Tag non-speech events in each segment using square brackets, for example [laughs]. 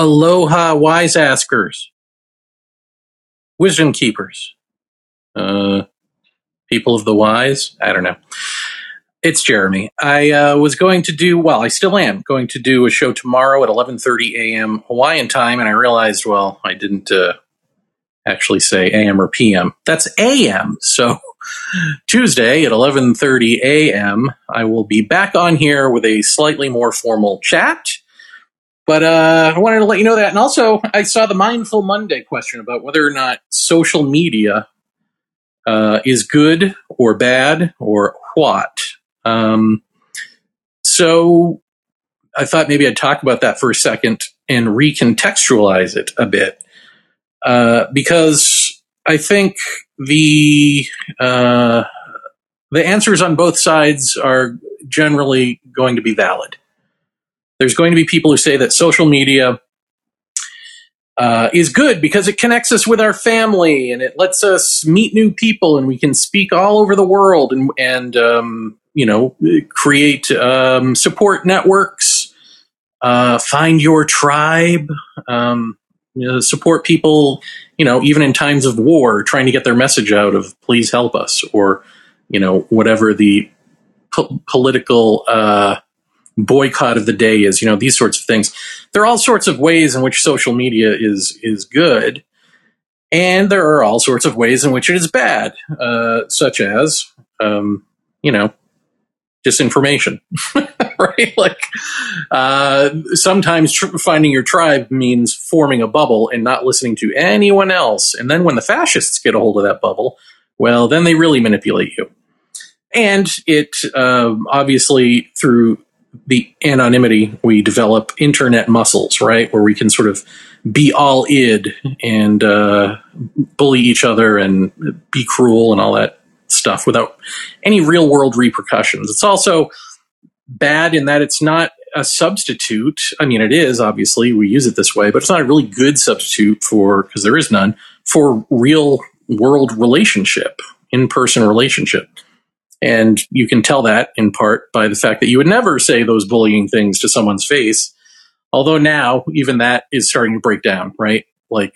Aloha, wise askers, wisdom keepers, uh, people of the wise. I don't know. It's Jeremy. I uh, was going to do well. I still am going to do a show tomorrow at 11:30 a.m. Hawaiian time, and I realized, well, I didn't uh, actually say a.m. or p.m. That's a.m. So Tuesday at 11:30 a.m. I will be back on here with a slightly more formal chat. But uh, I wanted to let you know that, and also I saw the Mindful Monday question about whether or not social media uh, is good or bad or what. Um, so I thought maybe I'd talk about that for a second and recontextualize it a bit. Uh, because I think the uh, the answers on both sides are generally going to be valid. There's going to be people who say that social media uh, is good because it connects us with our family and it lets us meet new people and we can speak all over the world and and um, you know create um, support networks, uh, find your tribe, um, you know, support people. You know, even in times of war, trying to get their message out of "Please help us" or you know whatever the po- political. Uh, boycott of the day is, you know, these sorts of things. There are all sorts of ways in which social media is is good, and there are all sorts of ways in which it is bad, uh, such as, um, you know, disinformation, [laughs] right? Like uh, sometimes tr- finding your tribe means forming a bubble and not listening to anyone else, and then when the fascists get a hold of that bubble, well, then they really manipulate you. And it um, obviously through the anonymity, we develop internet muscles, right? Where we can sort of be all id and uh, bully each other and be cruel and all that stuff without any real world repercussions. It's also bad in that it's not a substitute. I mean, it is obviously we use it this way, but it's not a really good substitute for because there is none for real world relationship, in person relationship. And you can tell that in part by the fact that you would never say those bullying things to someone's face. Although now, even that is starting to break down, right? Like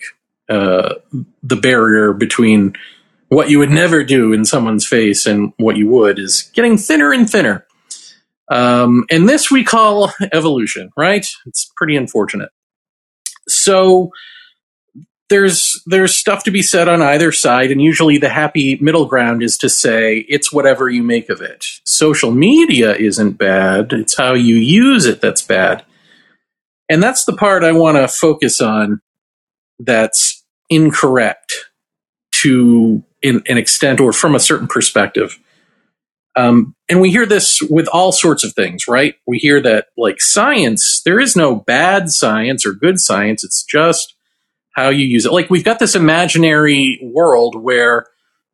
uh, the barrier between what you would never do in someone's face and what you would is getting thinner and thinner. Um, and this we call evolution, right? It's pretty unfortunate. So, there's there's stuff to be said on either side and usually the happy middle ground is to say it's whatever you make of it. Social media isn't bad. It's how you use it that's bad. And that's the part i want to focus on that's incorrect to in, an extent or from a certain perspective. Um, and we hear this with all sorts of things right? We hear that like science there is no bad science or good science. It's just how you use it. Like we've got this imaginary world where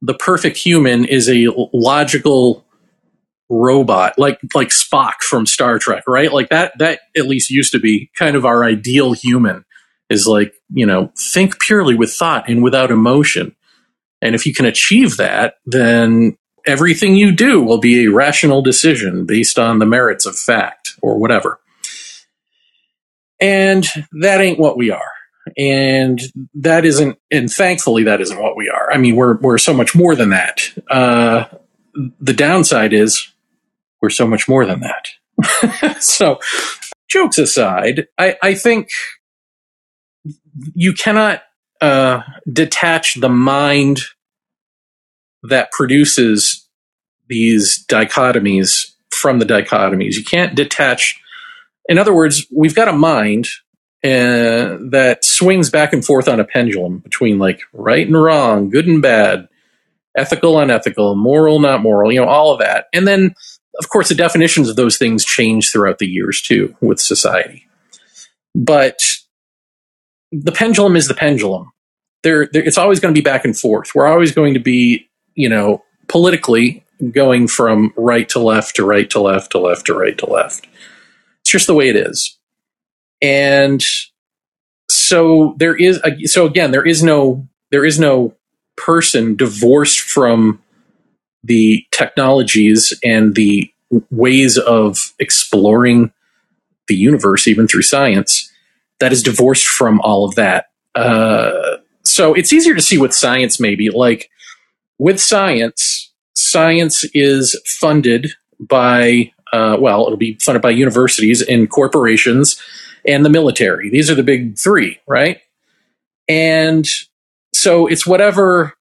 the perfect human is a logical robot, like like Spock from Star Trek, right? Like that that at least used to be kind of our ideal human is like, you know, think purely with thought and without emotion. And if you can achieve that, then everything you do will be a rational decision based on the merits of fact or whatever. And that ain't what we are and that isn't and thankfully that isn't what we are. I mean we're we're so much more than that. Uh, the downside is we're so much more than that. [laughs] So jokes aside i i think you cannot uh, detach the mind that produces these dichotomies from the dichotomies. You can't detach in other words we've got a mind uh, that swings back and forth on a pendulum between like right and wrong, good and bad, ethical, unethical, moral, not moral, you know, all of that. And then, of course, the definitions of those things change throughout the years too with society. But the pendulum is the pendulum. There, there it's always going to be back and forth. We're always going to be, you know, politically going from right to left to right to left to left to right to left. It's just the way it is and so there is a, so again there is no there is no person divorced from the technologies and the ways of exploring the universe even through science that is divorced from all of that. Uh, so it's easier to see with science, maybe. Like with science, science is funded by, uh, well, it'll be funded by universities and corporations and the military. These are the big three, right? And so it's whatever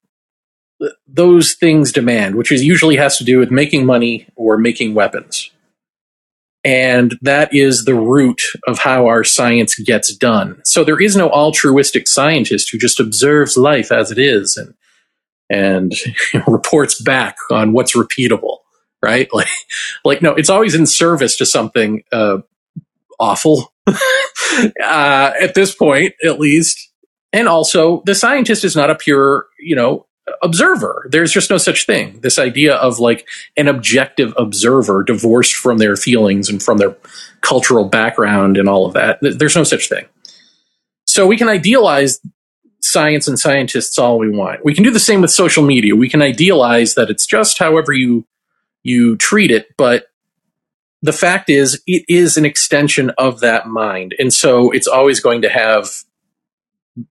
those things demand, which is usually has to do with making money or making weapons. And that is the root of how our science gets done. So there is no altruistic scientist who just observes life as it is and and [laughs] reports back on what's repeatable, right? [laughs] Like, like no, it's always in service to something uh, awful [laughs] uh, at this point, at least. And also, the scientist is not a pure, you know, observer. There's just no such thing. This idea of like an objective observer divorced from their feelings and from their cultural background and all of that. There's no such thing. So we can idealize science and scientists all we want. We can do the same with social media. We can idealize that it's just however you you treat it, but the fact is it is an extension of that mind. And so it's always going to have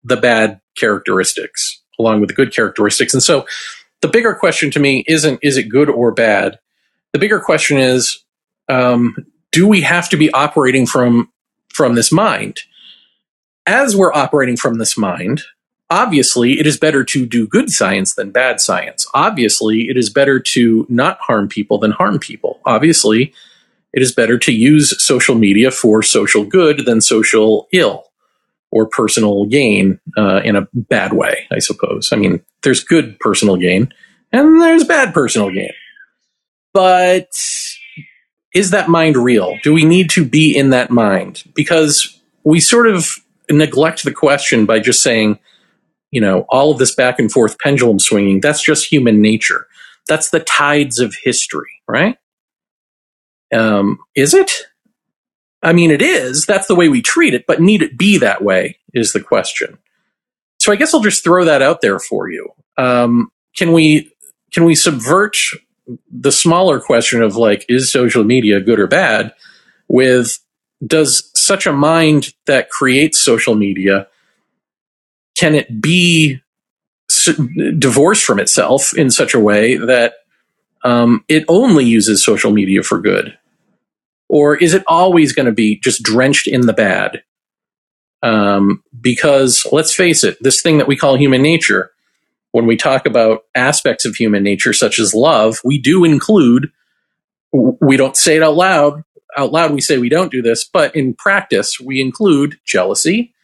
the bad characteristics along with the good characteristics. And so the bigger question to me isn't is it good or bad? The bigger question is um, do we have to be operating from from this mind? As we're operating from this mind, obviously it is better to do good science than bad science. Obviously, it is better to not harm people than harm people. Obviously, it is better to use social media for social good than social ill or personal gain uh, in a bad way, I suppose. I mean, there's good personal gain and there's bad personal gain. But is that mind real? Do we need to be in that mind? Because we sort of neglect the question by just saying, you know, all of this back and forth pendulum swinging, that's just human nature. That's the tides of history, right? Um, is it? I mean, it is. That's the way we treat it, but need it be that way is the question. So I guess I'll just throw that out there for you. Um, can we can we subvert the smaller question of like is social media good or bad with does such a mind that creates social media can it be divorced from itself in such a way that um, it only uses social media for good or is it always going to be just drenched in the bad? Um, because let's face it, this thing that we call human nature, when we talk about aspects of human nature, such as love, we do include, we don't say it out loud. Out loud, we say we don't do this, but in practice, we include jealousy,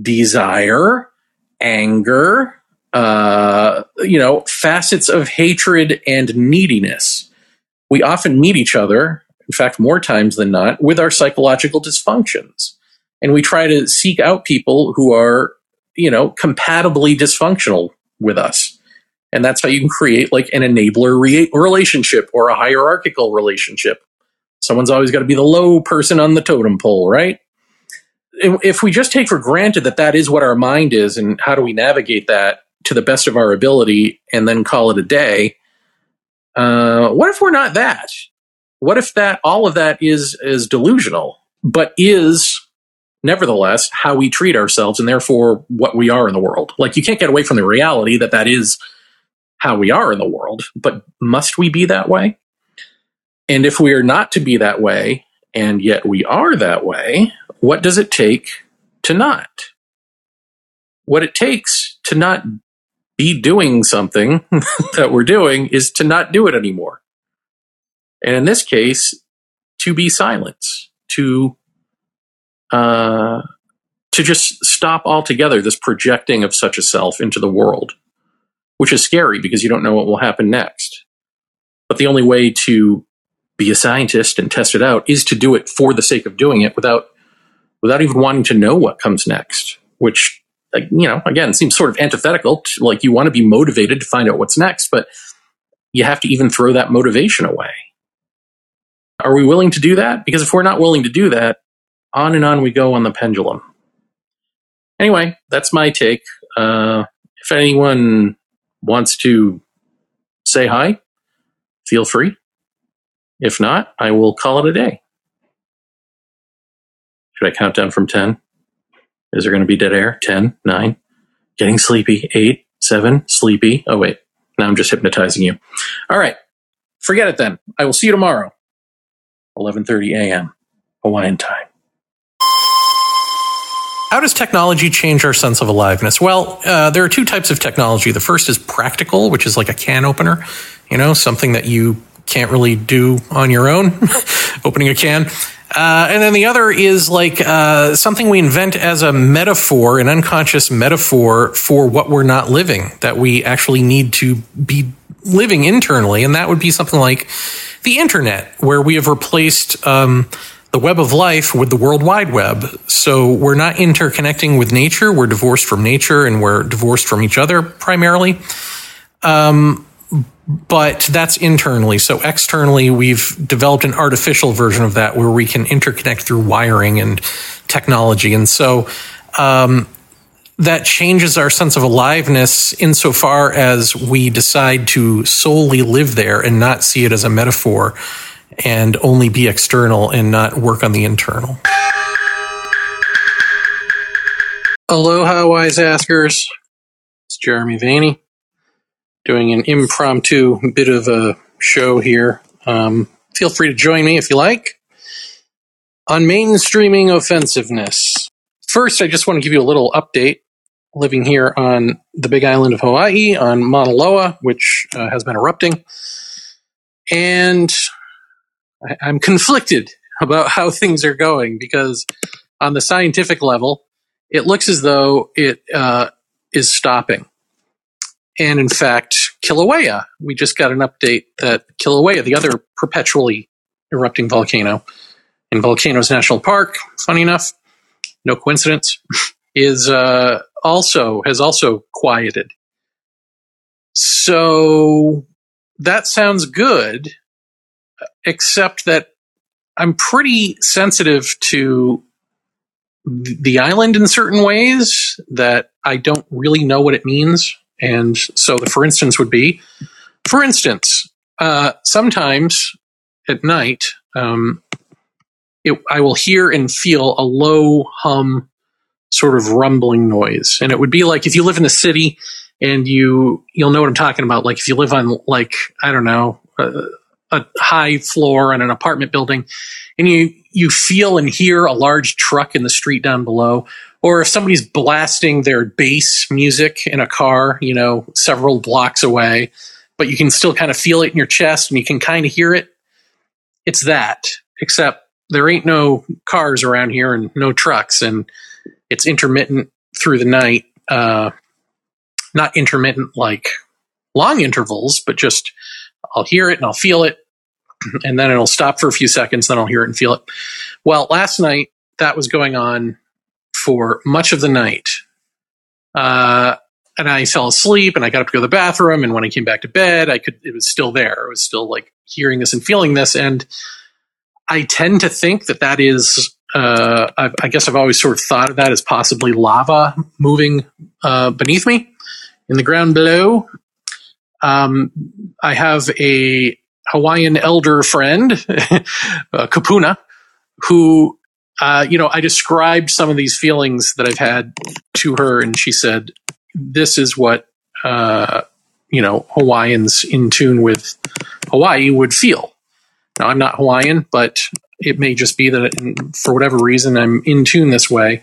desire, anger, uh, you know, facets of hatred and neediness. We often meet each other in fact, more times than not, with our psychological dysfunctions. And we try to seek out people who are, you know, compatibly dysfunctional with us. And that's how you can create like an enabler re- relationship or a hierarchical relationship. Someone's always got to be the low person on the totem pole, right? If we just take for granted that that is what our mind is and how do we navigate that to the best of our ability and then call it a day, uh, what if we're not that? what if that all of that is is delusional, but is nevertheless how we treat ourselves and therefore what we are in the world? Like you can't get away from the reality that that is how we are in the world, but must we be that way? And if we are not to be that way, and yet we are that way, what does it take to not? What it takes to not be doing something [laughs] that we're doing is to not do it anymore. And in this case, to be silence, to uh, to just stop altogether this projecting of such a self into the world, which is scary because you don't know what will happen next. But the only way to be a scientist and test it out is to do it for the sake of doing it without without even wanting to know what comes next, which you know again seems sort of antithetical. To, like you want to be motivated to find out what's next, but you have to even throw that motivation away. Are we willing to do that? Because if we're not willing to do that, on and on we go on the pendulum. Anyway, that's my take. Uh, if anyone wants to say hi, feel free. If not, I will call it a day. Should I count down from 10? Is there going to be dead air? 10, 9, getting sleepy, 8, 7, sleepy. Oh, wait. Now I'm just hypnotizing you. All right. Forget it then. I will see you tomorrow. 11:30 a.m. Hawaiian time. How does technology change our sense of aliveness? Well, uh, there are two types of technology. The first is practical, which is like a can opener, you know, something that you can't really do on your own, [laughs] opening a can. Uh, and then the other is like uh, something we invent as a metaphor, an unconscious metaphor for what we're not living, that we actually need to be living internally. And that would be something like the internet, where we have replaced um, the web of life with the World Wide Web. So we're not interconnecting with nature. We're divorced from nature and we're divorced from each other primarily. Um, but that's internally. So externally, we've developed an artificial version of that where we can interconnect through wiring and technology. And so um, that changes our sense of aliveness insofar as we decide to solely live there and not see it as a metaphor and only be external and not work on the internal. Aloha, wise askers. It's Jeremy Vaeni doing an impromptu bit of a show here. Um, feel free to join me if you like. On mainstreaming offensiveness. First, I just want to give you a little update. Living here on the big island of Hawaii, on Mauna Loa, which uh, has been erupting. And I, I'm conflicted about how things are going because on the scientific level, it looks as though it uh, is stopping. And in fact, Kilauea, we just got an update that Kilauea, the other perpetually erupting volcano in Volcanoes National Park, funny enough, no coincidence, [laughs] is uh, also has also quieted. So that sounds good except that I'm pretty sensitive to the island in certain ways that I don't really know what it means. And so the for instance would be, for instance, uh, sometimes at night, um, it, I will hear and feel a low hum sort of rumbling noise. And it would be like if you live in the city and you, you'll know what I'm talking about. Like if you live on like, I don't know, uh, a high floor in an apartment building and you you feel and hear a large truck in the street down below or if somebody's blasting their bass music in a car you know several blocks away but you can still kind of feel it in your chest and you can kind of hear it it's that except there ain't no cars around here and no trucks and it's intermittent through the night uh, not intermittent like long intervals but just I'll hear it and I'll feel it, and then it'll stop for a few seconds, then I'll hear it and feel it. Well, last night that was going on for much of the night. Uh, and I fell asleep and I got up to go to the bathroom. And when I came back to bed, I could, it was still there. I was still like hearing this and feeling this. And I tend to think that that is, uh, I, I guess I've always sort of thought of that as possibly lava moving uh, beneath me in the ground below. Um, I have a Hawaiian elder friend, [laughs] uh, kupuna, who, uh, you know, I described some of these feelings that I've had to her, and she said, "This is what uh, you know Hawaiians in tune with Hawaii would feel." Now, I'm not Hawaiian, but it may just be that for whatever reason I'm in tune this way.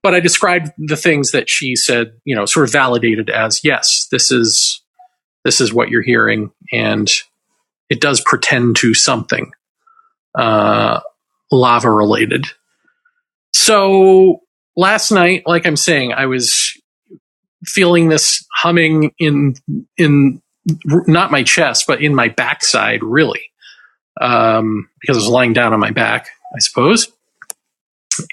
But I described the things that she said, you know, sort of validated as yes, this is this is what you're hearing, and it does pretend to something uh, lava related. So last night, like I'm saying, I was feeling this humming in in not my chest, but in my backside, really, um, because I was lying down on my back, I suppose.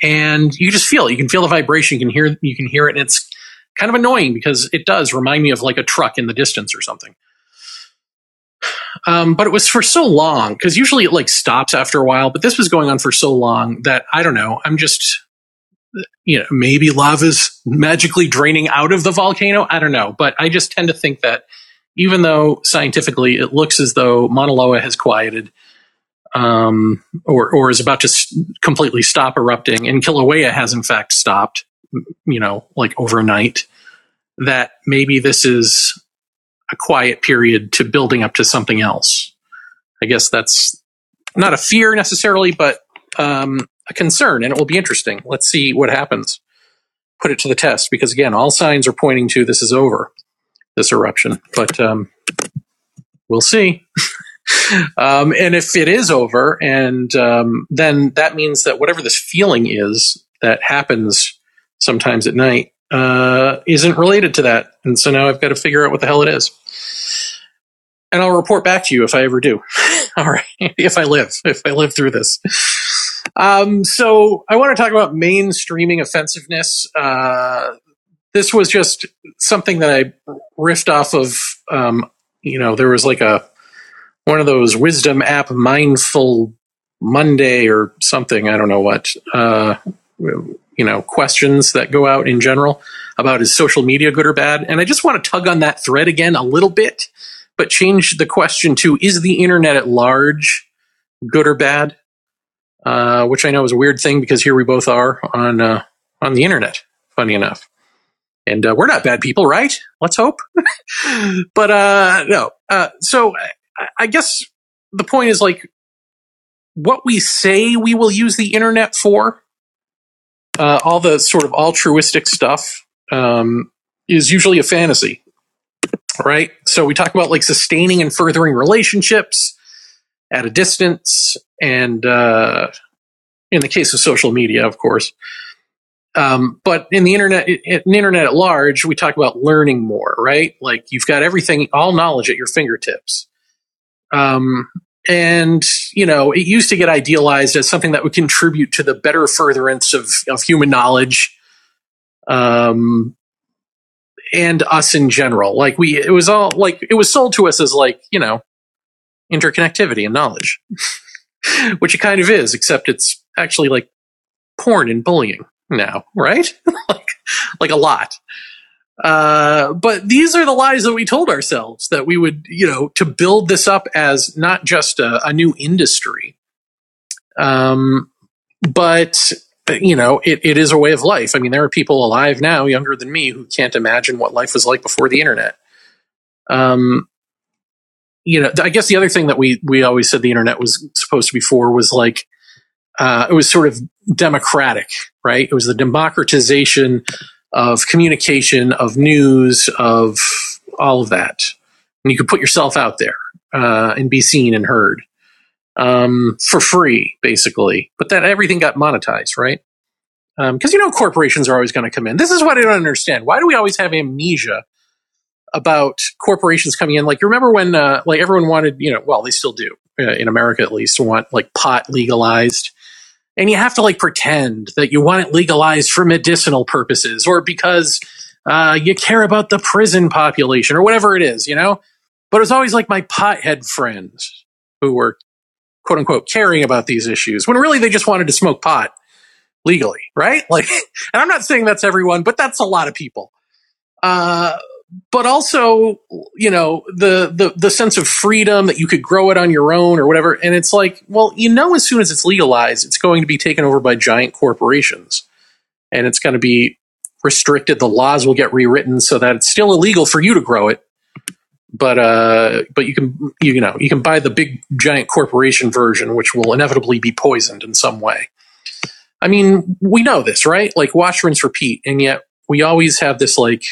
And you just feel it. You can feel the vibration. You can hear. You can hear it, and it's kind of annoying because it does remind me of like a truck in the distance or something. Um, but it was for so long because usually it like stops after a while, but this was going on for so long that I don't know. I'm just, you know, maybe lava's magically draining out of the volcano. I don't know, but I just tend to think that even though scientifically it looks as though Mauna Loa has quieted, um, or or is about to s- completely stop erupting, and Kilauea has in fact stopped you know, like overnight, that maybe this is a quiet period to building up to something else. I guess that's not a fear necessarily, but um, a concern, and it will be interesting. Let's see what happens. Put it to the test, because again, all signs are pointing to this is over, this eruption. But um, we'll see. [laughs] um, and if it is over, and um, then that means that whatever this feeling is that happens sometimes at night uh, isn't related to that. And so now I've got to figure out what the hell it is. And I'll report back to you if I ever do. [laughs] All right. [laughs] if I live, if I live through this. Um, so I want to talk about mainstreaming offensiveness. Uh, this was just something that I riffed off of. Um, you know, there was like a one of those wisdom app mindful Monday or something. I don't know what. Uh, you know, questions that go out in general about is social media good or bad? And I just want to tug on that thread again a little bit, but change the question to is the internet at large good or bad? Uh, which I know is a weird thing because here we both are on uh, on the internet. Funny enough, and uh, we're not bad people, right? Let's hope. [laughs] but uh, no. Uh, so I, guess the point is like what we say we will use the internet for uh, all the sort of altruistic stuff um, is usually a fantasy, right? So we talk about like sustaining and furthering relationships at a distance, and uh, in the case of social media, of course. Um, but in the internet, in the internet at large, we talk about learning more, right? Like you've got everything, all knowledge at your fingertips. Um, and you know it used to get idealized as something that would contribute to the better furtherance of, of human knowledge um and us in general like we it was all like it was sold to us as like you know interconnectivity and knowledge [laughs] which it kind of is except it's actually like porn and bullying now right [laughs] like like a lot uh, but these are the lies that we told ourselves that we would, you know, to build this up as not just a, a new industry, um, but you know, it, it is a way of life. I mean, there are people alive now, younger than me, who can't imagine what life was like before the internet. Um, you know, I guess the other thing that we we always said the internet was supposed to be for was like uh, it was sort of democratic, right? It was the democratization of communication, of news, of all of that. And you could put yourself out there uh, and be seen and heard um, for free, basically. But that everything got monetized, right? Because um, you know corporations are always going to come in. This is what I don't understand. Why do we always have amnesia about corporations coming in? Like, you remember when, uh, like, everyone wanted, you know, well, they still do uh, in America at least, want like pot legalized and you have to like pretend that you want it legalized for medicinal purposes or because uh, you care about the prison population or whatever it is, you know? But it's always like my pothead friends who were quote unquote caring about these issues when really they just wanted to smoke pot legally, right? [laughs] Like, and I'm not saying that's everyone, but that's a lot of people. Uh, but also you know the, the the sense of freedom that you could grow it on your own or whatever. And it's like well you know as soon as it's legalized it's going to be taken over by giant corporations. And it's going to be restricted. The laws will get rewritten so that it's still illegal for you to grow it. But uh but you can you know you can buy the big giant corporation version which will inevitably be poisoned in some way. I mean we know this right? Like wash rinse repeat and yet we always have this like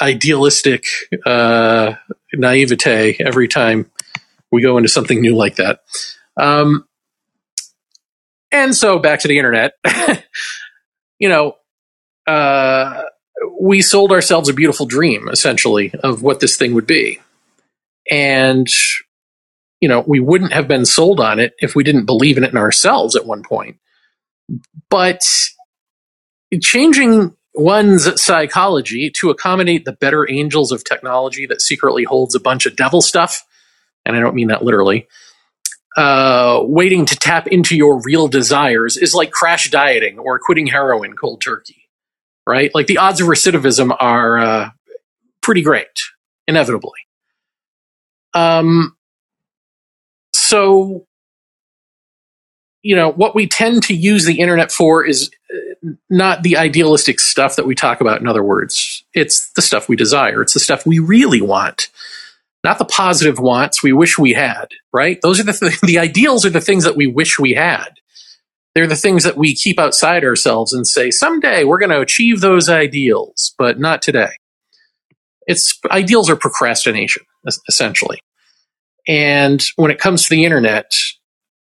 idealistic uh, naivete every time we go into something new like that. Um, and so back to the internet, [laughs] you know, uh, we sold ourselves a beautiful dream essentially of what this thing would be. And, you know, we wouldn't have been sold on it if we didn't believe in it in ourselves at one point. But changing one's psychology to accommodate the better angels of technology that secretly holds a bunch of devil stuff, and I don't mean that literally, uh, waiting to tap into your real desires is like crash dieting or quitting heroin cold turkey, right? Like the odds of recidivism are uh, pretty great, inevitably. Um, so you know, what we tend to use the internet for is uh, not the idealistic stuff that we talk about, in other words. It's the stuff we desire, it's the stuff we really want. Not the positive wants we wish we had, right? Those are the th- [laughs] the ideals are the things that we wish we had. They're the things that we keep outside ourselves and say someday we're going to achieve those ideals, but not today. It's ideals are procrastination essentially. And when it comes to the internet,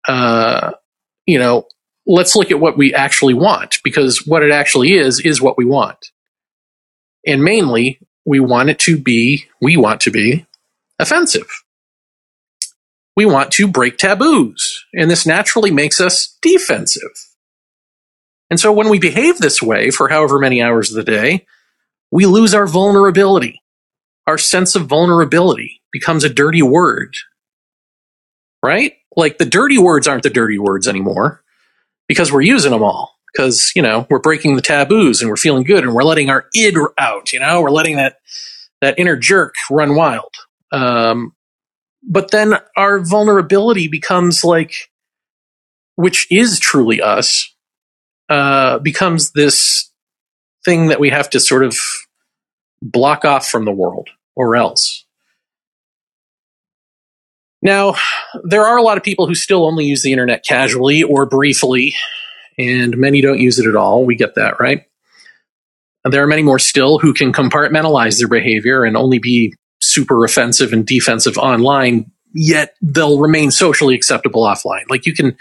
uh, you know, let's look at what we actually want because what it actually is is what we want. And mainly, we want it to be, we want to be offensive. We want to break taboos, and this naturally makes us defensive. And so when we behave this way for however many hours of the day, we lose our vulnerability. Our sense of vulnerability becomes a dirty word. Right? Like the dirty words aren't the dirty words anymore because we're using them all. Because, you know, we're breaking the taboos and we're feeling good and we're letting our id out, you know, we're letting that, that inner jerk run wild. Um, but then our vulnerability becomes like, which is truly us, uh, becomes this thing that we have to sort of block off from the world or else. Now, there are a lot of people who still only use the internet casually or briefly, and many don't use it at all. We get that, right? And there are many more still who can compartmentalize their behavior and only be super offensive and defensive online, yet they'll remain socially acceptable offline. Like you can,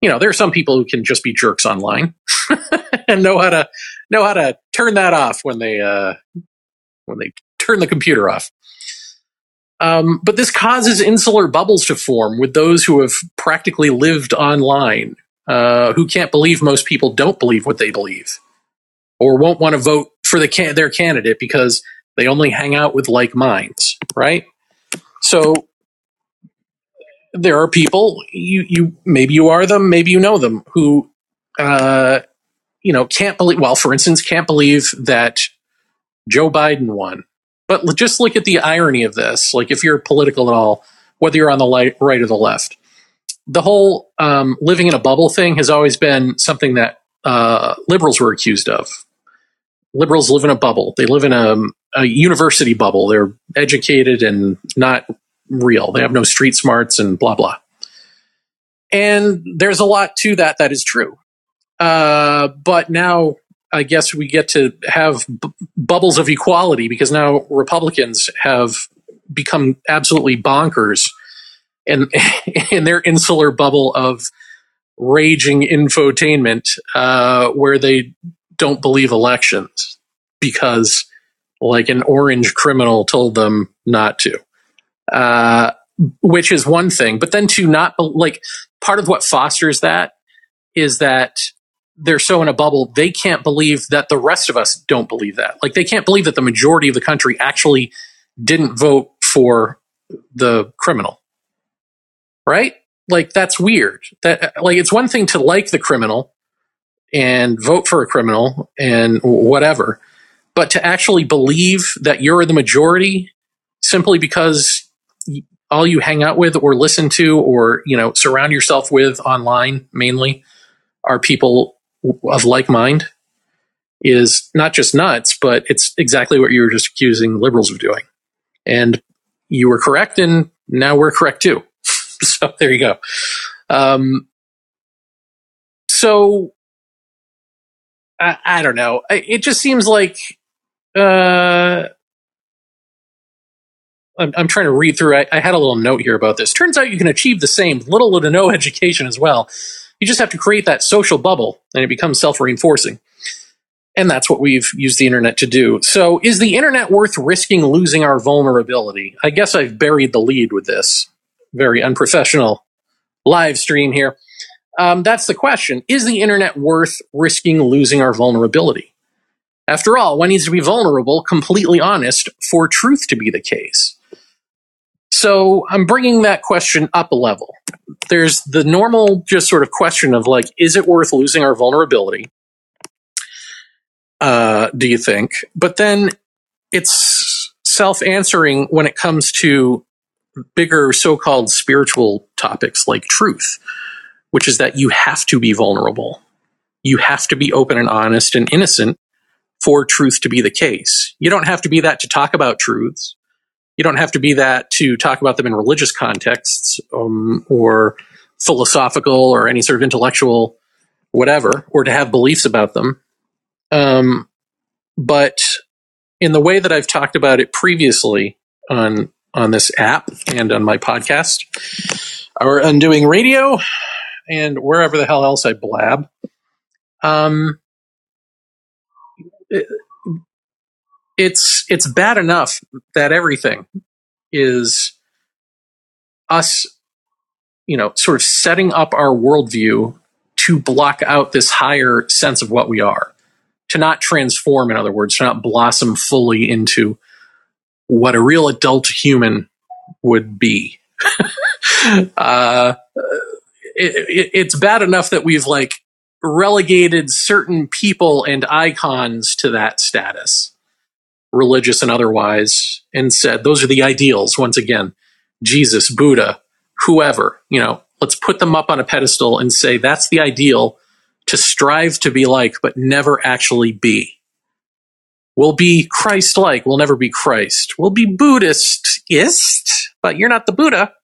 you know, there are some people who can just be jerks online [laughs] and know how to know how to turn that off when they uh, when they turn the computer off. Um, but this causes insular bubbles to form with those who have practically lived online, uh, who can't believe most people don't believe what they believe, or won't want to vote for the can- their candidate because they only hang out with like minds, right? So there are people you you maybe you are them, maybe you know them who uh, you know can't believe. Well, for instance, can't believe that Joe Biden won but just look at the irony of this. Like, if you're political at all, whether you're on the light, right or the left, the whole um, living in a bubble thing has always been something that uh, liberals were accused of. Liberals live in a bubble. They live in a, a university bubble. They're educated and not real. They have no street smarts and blah, blah. And there's a lot to that that is true. Uh, but now I guess we get to have b- bubbles of equality because now Republicans have become absolutely bonkers in, [laughs] in their insular bubble of raging infotainment uh, where they don't believe elections because like an orange criminal told them not to. Uh, which is one thing, but then to not like part of what fosters that is that they're so in a bubble, they can't believe that the rest of us don't believe that. Like they can't believe that the majority of the country actually didn't vote for the criminal. Right? Like that's weird. That like it's one thing to like the criminal and vote for a criminal and whatever, but to actually believe that you're the majority simply because all you hang out with or listen to or you know surround yourself with online mainly are people of like mind is not just nuts, but it's exactly what you were just accusing liberals of doing. And you were correct, and now we're correct too. [laughs] so there you go. Um, so I, I, don't know. it just seems like uh, I'm, I'm, trying to read through. I, I had a little note here about this. Turns out you can achieve the same little to no [laughs] education as well you just have to create that social bubble and it becomes self reinforcing. And that's what we've used the internet to do. So, is the internet worth risking losing our vulnerability? I guess I've buried the lead with this very unprofessional live stream here. Um, that's the question. Is the internet worth risking losing our vulnerability? After all, one needs to be vulnerable, completely honest, for truth to be the case. So I'm bringing that question up a level. There's the normal, just sort of question of like, is it worth losing our vulnerability? Uh, do you think? But then it's self answering when it comes to bigger so called spiritual topics like truth. which is that you have to be vulnerable. You have to be open and honest and innocent for truth to be the case. You don't have to be that to talk about truths. You don't have to be that to talk about them in religious contexts um, or philosophical or any sort of intellectual whatever, or to have beliefs about them. Um, but in the way that I've talked about it previously on on this app and on my podcast, Our Undoing Radio, and wherever the hell else I blab, um, it's it's bad enough that everything is us, you know, sort of setting up our worldview to block out this higher sense of what we are, to not transform, in other words, to not blossom fully into what a real adult human would be. [laughs] uh, it, it, it's bad enough that we've like relegated certain people and icons to that status, religious and otherwise, and said those are the ideals. Once again, Jesus, Buddha, whoever, you know, let's put them up on a pedestal and say that's the ideal to strive to be like, but never actually be. We'll be Christ like, we'll never be Christ. We'll be Buddhist-ist, but you're not the Buddha.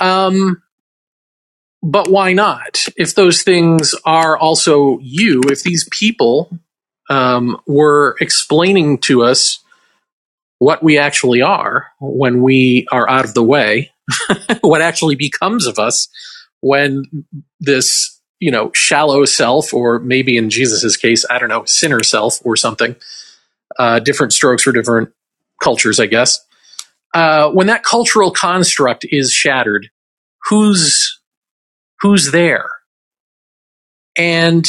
Um, but why not? If those things are also you, if these people um, were explaining to us what we actually are when we are out of the way, [laughs] what actually becomes of us when this, you know, shallow self, or maybe in Jesus's case, I don't know, sinner self or something, uh, different strokes for different cultures, I guess. Uh, when that cultural construct is shattered, who's who's there? And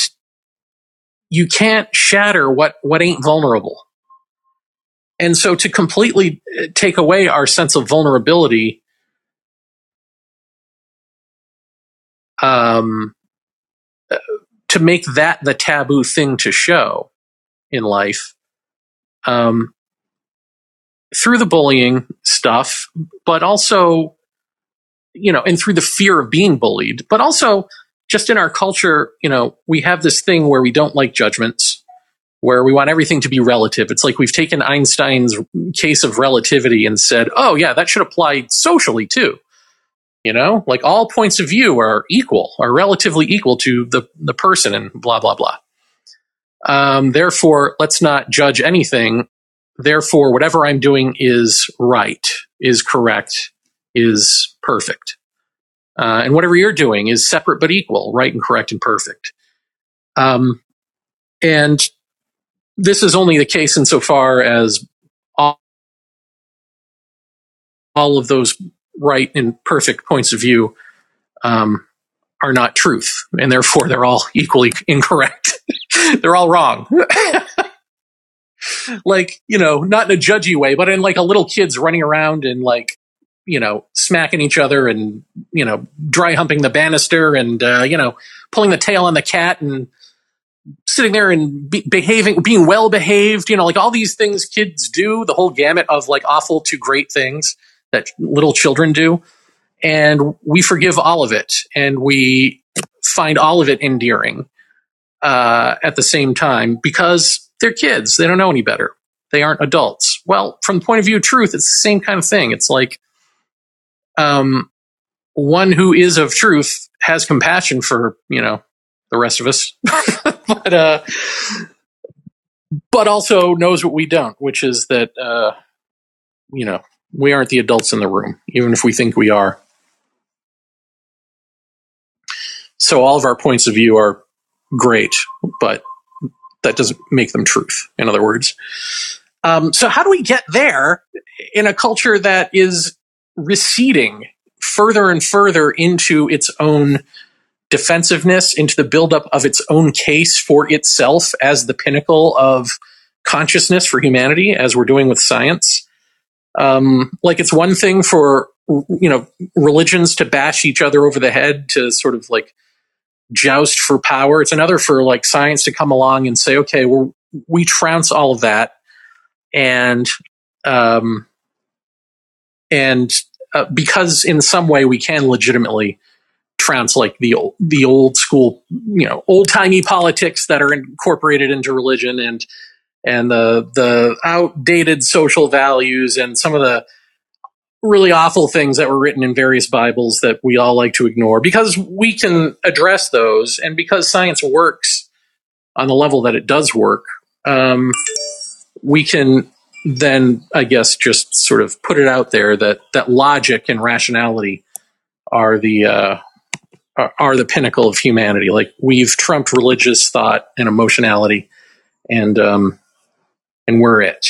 you can't shatter what what ain't vulnerable. And so to completely uh, take away our sense of vulnerability um, uh, to make that the taboo thing to show in life um, through the bullying stuff, but also you know, and through the fear of being bullied, but also just in our culture, you know, we have this thing where we don't like judgments, where we want everything to be relative. It's like we've taken Einstein's case of relativity and said, oh, yeah, that should apply socially too. You know, like all points of view are equal, are relatively equal to the, the person and blah, blah, blah. Um, therefore, let's not judge anything. Therefore, whatever I'm doing is right, is correct, is perfect. Uh, and whatever you're doing is separate but equal, right and correct and perfect. Um, and this is only the case insofar as all, all of those right and perfect points of view um, are not truth, and therefore they're all equally incorrect. [laughs] they're all wrong. [laughs] like you know, not in a judgy way, but in like a little kid's running around and like you know, smacking each other and, you know, dry humping the banister and, uh, you know, pulling the tail on the cat and sitting there and be- behaving, being well behaved, you know, like all these things kids do, the whole gamut of like awful to great things that little children do. And we forgive all of it and we find all of it endearing uh, at the same time because they're kids. They don't know any better. They aren't adults. Well, from the point of view of truth, it's the same kind of thing. It's like, um, one who is of truth has compassion for you know the rest of us, [laughs] [laughs] but uh, but also knows what we don't, which is that uh, you know we aren't the adults in the room, even if we think we are. So all of our points of view are great, but that doesn't make them truth. In other words, um, so how do we get there in a culture that is receding further and further into its own defensiveness, into the buildup of its own case for itself as the pinnacle of consciousness for humanity, as we're doing with science. Um, like it's one thing for you know religions to bash each other over the head to sort of like joust for power. It's another for like science to come along and say, okay, we we trounce all of that, and um, and uh, because in some way we can legitimately like the old, the old school, you know, old timey politics that are incorporated into religion and and the the outdated social values and some of the really awful things that were written in various Bibles that we all like to ignore. Because we can address those and because science works on the level that it does work, um, we can then, I guess, just sort of put it out there that that logic and rationality are the uh, are the pinnacle of humanity. Like we've trumped religious thought and emotionality, and um, and we're it.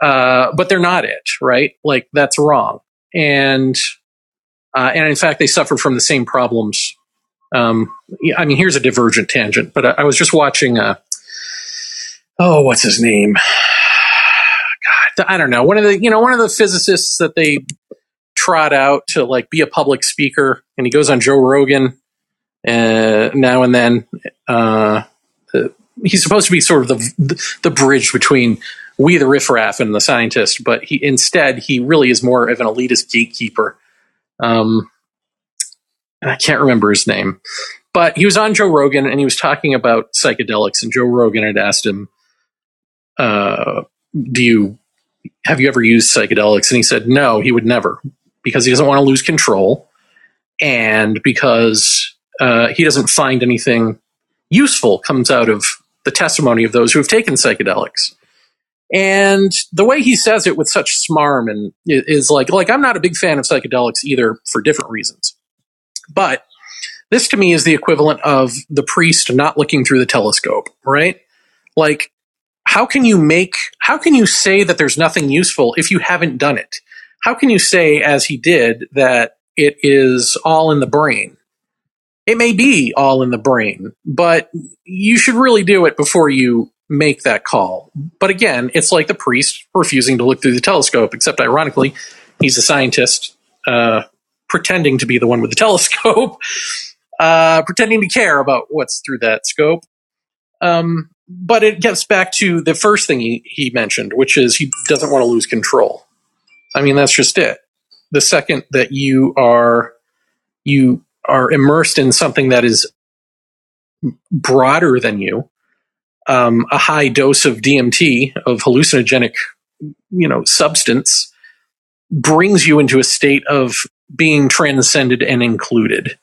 Uh, but they're not it, right? Like that's wrong. And uh, and in fact, they suffer from the same problems. Um, I mean, here's a divergent tangent, but I, I was just watching. Uh, oh, what's his name? God, I don't know. One of the you know one of the physicists that they trot out to like be a public speaker, and he goes on Joe Rogan uh, now and then. Uh, he's supposed to be sort of the the bridge between we the riffraff and the scientist, but he instead he really is more of an elitist gatekeeper. Um, I can't remember his name, but he was on Joe Rogan and he was talking about psychedelics, and Joe Rogan had asked him, uh, "Do you have you ever used psychedelics?" And he said, "No, he would never, because he doesn't want to lose control, and because uh, he doesn't find anything useful comes out of the testimony of those who have taken psychedelics." And the way he says it with such smarm and is like, like I'm not a big fan of psychedelics either for different reasons. But this to me is the equivalent of the priest not looking through the telescope, right? Like, how can you make, how can you say that there's nothing useful if you haven't done it? How can you say, as he did, that it is all in the brain? It may be all in the brain, but you should really do it before you make that call. But again, it's like the priest refusing to look through the telescope, except ironically, he's a scientist uh, pretending to be the one with the [laughs] telescope, uh, pretending to care about what's through that scope. Um, but it gets back to the first thing he, he mentioned, which is he doesn't want to lose control. I mean, that's just it. The second that you are you are immersed in something that is broader than you, um, a high dose of DMT, of hallucinogenic, you know, substance, brings you into a state of being transcended and included.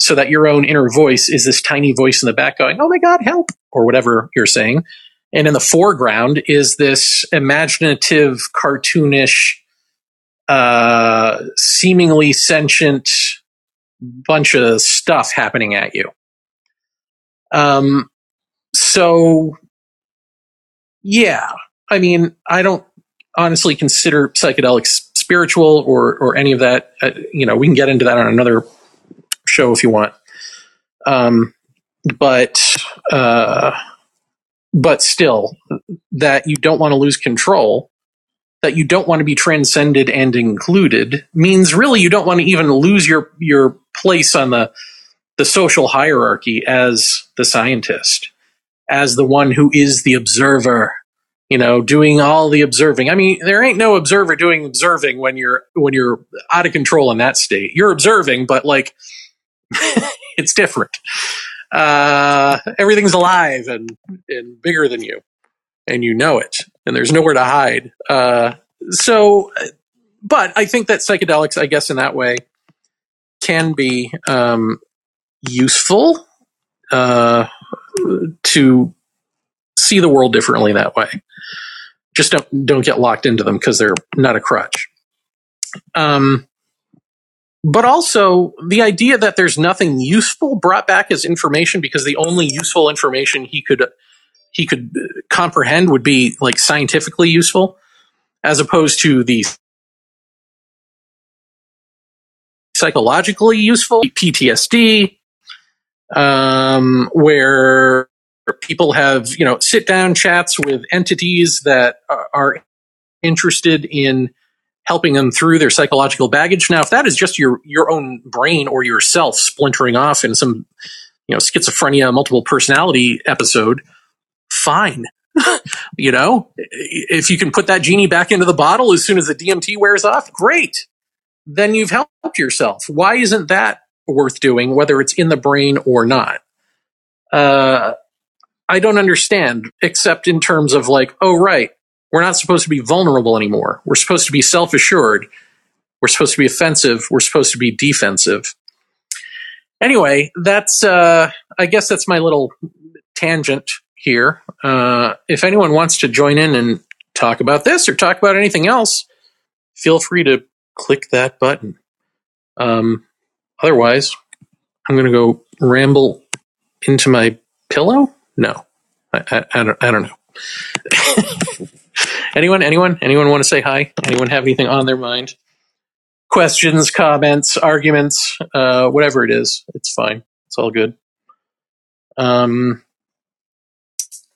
So that your own inner voice is this tiny voice in the back going, oh my God, help, or whatever you're saying. And in the foreground is this imaginative, cartoonish, uh, seemingly sentient bunch of stuff happening at you. Um, so, yeah, I mean, I don't honestly consider psychedelics spiritual or or any of that. Uh, you know, we can get into that on another show if you want. Um, but uh, but still, that you don't want to lose control, that you don't want to be transcended and included, means really you don't want to even lose your your place on the the social hierarchy as the scientist as the one who is the observer you know doing all the observing. I mean there ain't no observer doing observing when you're when you're out of control in that state. You're observing but like [laughs] it's different uh everything's alive and and bigger than you and you know it and there's nowhere to hide uh so but i think that psychedelics i guess in that way can be um useful uh to see the world differently that way. Just don't don't get locked into them because they're not a crutch. Um, but also the idea that there's nothing useful brought back as information because the only useful information he could he could comprehend would be like scientifically useful, as opposed to the psychologically useful PTSD, um, where people have you know sit down chats with entities that are interested in helping them through their psychological baggage. Now, if that is just your your own brain or yourself splintering off in some you know schizophrenia, multiple personality episode, fine. [laughs] you know, if you can put that genie back into the bottle as soon as the DMT wears off, great. Then you've helped yourself. Why isn't that worth doing, whether it's in the brain or not. Uh, I don't understand, except in terms of like, oh, right, we're not supposed to be vulnerable anymore. We're supposed to be self assured. We're supposed to be offensive. We're supposed to be defensive. Anyway, that's, uh, I guess that's my little tangent here. Uh, if anyone wants to join in and talk about this or talk about anything else, feel free to click that button. Um, otherwise, I'm going to go ramble into my pillow. No, I, I, I don't. I don't know. [laughs] anyone? Anyone? Anyone want to say hi? Anyone have anything on their mind? Questions, comments, arguments, uh, whatever it is, it's fine. It's all good. Um,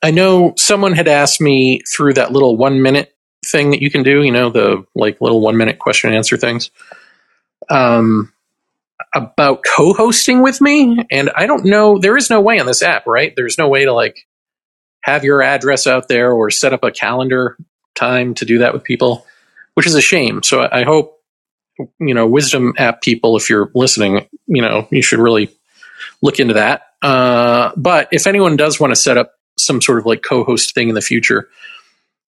I know someone had asked me through that little one minute thing that you can do, you know, the like little one minute question and answer things, um, about co hosting with me. And I don't know, there is no way on this app, right? There's no way to like have your address out there or set up a calendar time to do that with people, which is a shame. So I hope, you know, Wisdom app people, if you're listening, you know, you should really look into that. Uh, but if anyone does want to set up some sort of like co-host thing in the future,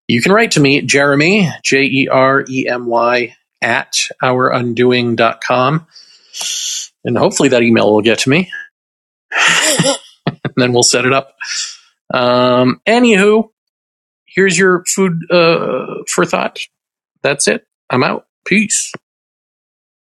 you can write to me, Jeremy, J E R E M Y, at ourundoing.com. And hopefully that email will get to me. [laughs] and then we'll set it up. Um, anywho, here's your food uh, for thought. That's it. I'm out. Peace.